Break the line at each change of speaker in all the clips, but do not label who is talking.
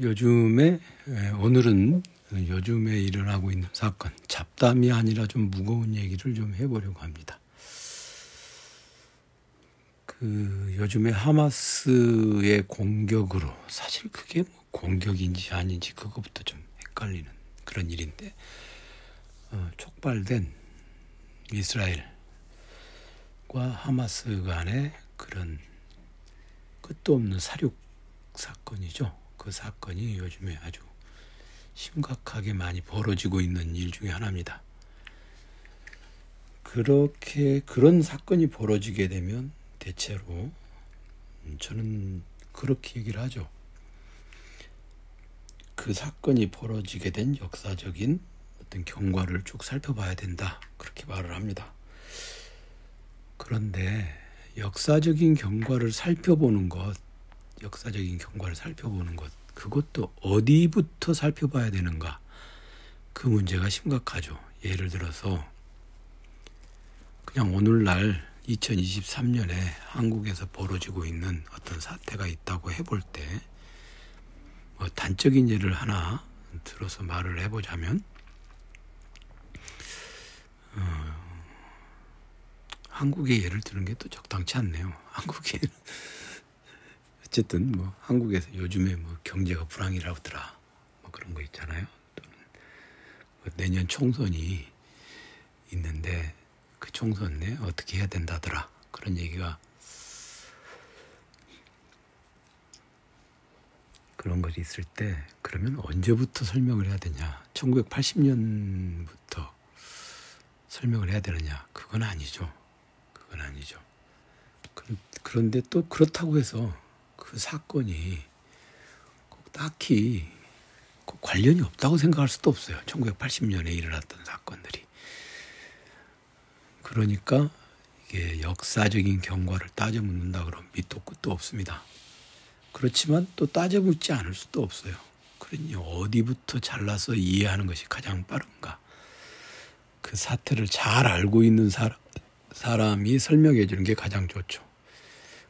요즘에 오늘은 요즘에 일어나고 있는 사건 잡담이 아니라 좀 무거운 얘기를 좀 해보려고 합니다. 그 요즘에 하마스의 공격으로 사실 그게 뭐 공격인지 아닌지 그것부터 좀 헷갈리는 그런 일인데 어, 촉발된 이스라엘과 하마스 간의 그런 끝도 없는 사륙 사건이죠. 그 사건이 요즘에 아주 심각하게 많이 벌어지고 있는 일 중에 하나입니다. 그렇게 그런 사건이 벌어지게 되면 대체로 저는 그렇게 얘기를 하죠. 그 사건이 벌어지게 된 역사적인 어떤 경과를 쭉 살펴봐야 된다. 그렇게 말을 합니다. 그런데 역사적인 경과를 살펴보는 것 역사적인 경과를 살펴보는 것, 그것도 어디부터 살펴봐야 되는가? 그 문제가 심각하죠. 예를 들어서 그냥 오늘날 2023년에 한국에서 벌어지고 있는 어떤 사태가 있다고 해볼 때 뭐 단적인 예를 하나 들어서 말을 해보자면 어, 한국의 예를 드는 게 또 적당치 않네요. 한국의 어쨌든 뭐 한국에서 요즘에 뭐 경제가 불황이라더라 뭐 그런 거 있잖아요. 또는 뭐 내년 총선이 있는데 그 총선 내 어떻게 해야 된다더라 그런 얘기가 그런 것이 있을 때 그러면 언제부터 설명을 해야 되냐? 1980년부터 설명을 해야 되느냐? 그건 아니죠. 그건 아니죠. 그런데 또 그렇다고 해서 그 사건이 꼭 딱히 꼭 관련이 없다고 생각할 수도 없어요. 1980년에 일어났던 사건들이. 그러니까 이게 역사적인 경과를 따져 묻는다 그러면 밑도 끝도 없습니다. 그렇지만 또 따져 묻지 않을 수도 없어요. 그러니 어디부터 잘라서 이해하는 것이 가장 빠른가? 그 사태를 잘 알고 있는 사람, 사람이 설명해 주는 게 가장 좋죠.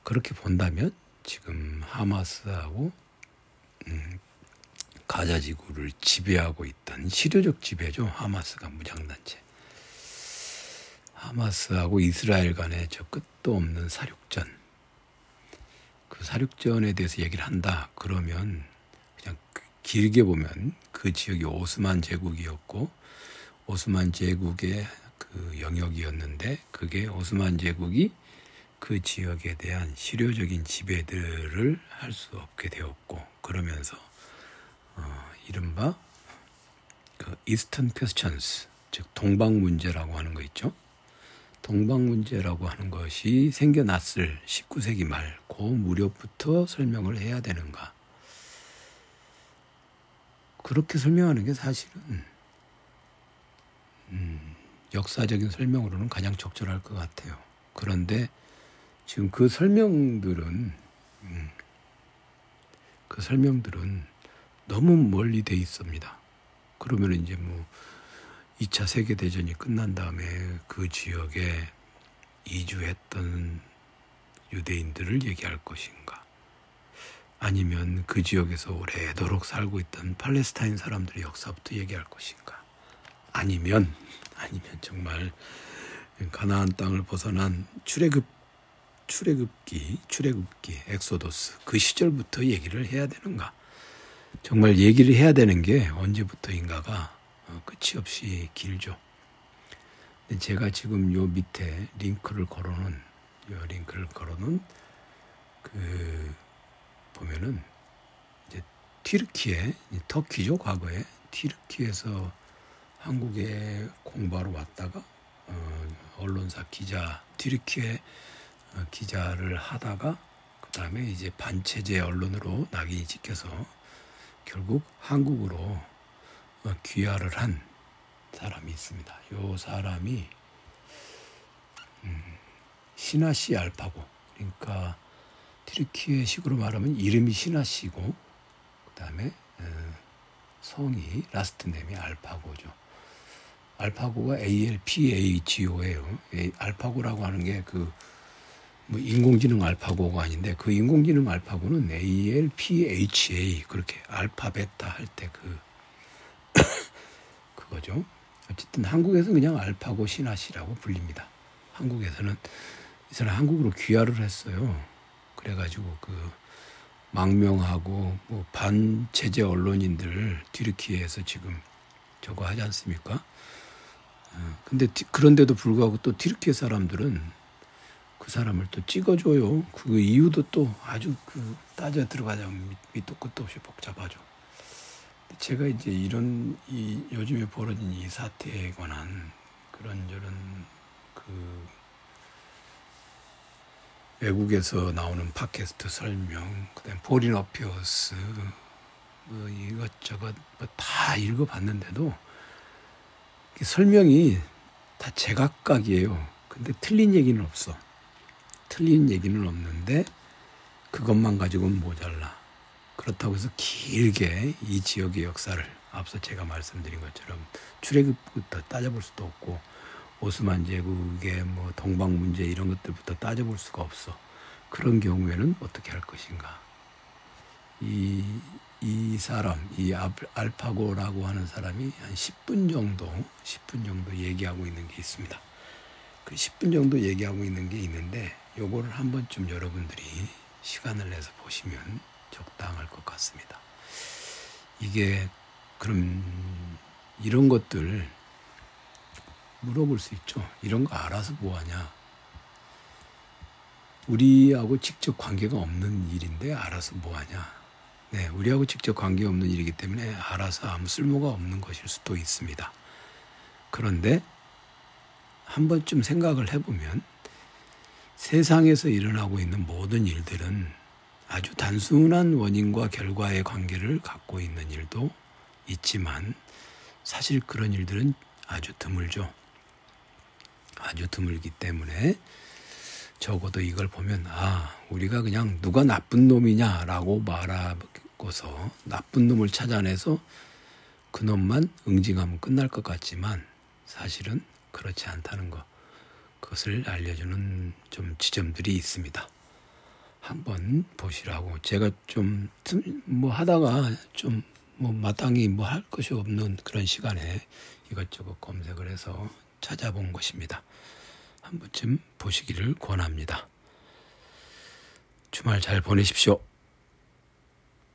그렇게 본다면 지금 하마스하고 음, 가자 지구를 지배하고 있던 실효적 지배죠. 하마스가 무장단체. 하마스하고 이스라엘 간의 저 끝도 없는 사륙전. 그 사륙전에 대해서 얘기를 한다. 그러면 그냥 길게 보면 그 지역이 오스만 제국이었고 오스만 제국의 그 영역이었는데 그게 오스만 제국이 그 지역에 대한 실효적인 지배들을 할 수 없게 되었고 그러면서 어, 이른바 그 Eastern Questions 즉 동방 문제라고 하는 거 있죠. 동방 문제라고 하는 것이 생겨났을 19세기 말그 무렵부터 설명을 해야 되는가? 그렇게 설명하는 게 사실은 음, 역사적인 설명으로는 가장 적절할 것 같아요. 그런데 지금 그 설명들은 음, 그 설명들은 너무 멀리 돼 있습니다. 그러면 이제 뭐 2차 세계 대전이 끝난 다음에 그 지역에 이주했던 유대인들을 얘기할 것인가? 아니면 그 지역에서 오래도록 살고 있던 팔레스타인 사람들의 역사부터 얘기할 것인가? 아니면 아니면 정말 가나안 땅을 벗어난 출애굽 출애굽기, 출애굽기, 엑소도스 그 시절부터 얘기를 해야 되는가? 정말 얘기를 해야 되는 게 언제부터인가가 어, 끝이 없이 길죠. 제가 지금 요 밑에 링크를 걸어놓은 요 링크를 걸어놓은 그 보면은 이제 튀르키에 터키죠 과거에 튀르키에서 한국에 공부하러 왔다가 어, 언론사 기자 튀르키에 어, 기자를 하다가 그 다음에 이제 반체제 언론으로 낙인이 찍혀서 결국 한국으로 어, 귀화를 한 사람이 있습니다. 요 사람이 음, 시나시 알파고 그러니까 튀르키예 식으로 말하면 이름이 시나시고 그 다음에 어, 성이 last name이 알파고죠. 알파고가 ALPAGO예요. 알파고라고 하는 게그 뭐 인공지능 알파고가 아닌데 그 인공지능 알파고는 ALPHA 그렇게 알파 베타 할 때 그 그거죠. 어쨌든 한국에서 그냥 알파고 신하시라고 불립니다. 한국에서는 이 사람 한국으로 귀화를 했어요. 그래가지고 그 망명하고 뭐 반체제 언론인들 뒤르키에서 지금 저거 하지 않습니까? 어, 근데 그런데도 불구하고 또 티르키예 사람들은 그 사람을 또 찍어줘요. 그 이유도 또 아주 그 따져 들어가자면 밑도 끝도 없이 복잡하죠. 제가 이제 이런 이 요즘에 벌어진 이 사태에 관한 그런저런 그 외국에서 나오는 팟캐스트 설명, 그다음 Foreign Affairs 뭐 이것저것 뭐 다 읽어봤는데도 설명이 다 제각각이에요. 근데 틀린 얘기는 없어. 틀린 얘기는 없는데 그것만 가지고는 모자라. 그렇다고 해서 길게 이 지역의 역사를 앞서 제가 말씀드린 것처럼 출애굽부터 따져볼 수도 없고 오스만 제국의 뭐 동방 문제 이런 것들부터 따져볼 수가 없어. 그런 경우에는 어떻게 할 것인가? 이, 이 사람, 이 알파고라고 하는 사람이 한 10분 정도, 10분 정도 얘기하고 있는 게 있습니다. 그 10분 정도 얘기하고 있는 게 있는데, 요거를 한 번쯤 여러분들이 시간을 내서 보시면 적당할 것 같습니다. 이게, 그럼, 이런 것들, 물어볼 수 있죠. 이런 거 알아서 뭐 하냐? 우리하고 직접 관계가 없는 일인데 알아서 뭐 하냐? 네, 우리하고 직접 관계 없는 일이기 때문에 알아서 아무 쓸모가 없는 것일 수도 있습니다. 그런데 한 번쯤 생각을 해보면 세상에서 일어나고 있는 모든 일들은 아주 단순한 원인과 결과의 관계를 갖고 있는 일도 있지만 사실 그런 일들은 아주 드물죠. 아주 드물기 때문에 적어도 이걸 보면 아 우리가 그냥 누가 나쁜 놈이냐라고 말하고서 나쁜 놈을 찾아내서 그 놈만 응징하면 끝날 것 같지만 사실은 그렇지 않다는 것그 것을 알려주는 좀 지점들이 있습니다. 한번 보시라고 제가 좀 뭐 하다가 좀 뭐 마땅히 뭐 할 것이 없는 그런 시간에 이것저것 검색을 해서 찾아본 것입니다. 한 번쯤 보시기를 권합니다. 주말 잘 보내십시오.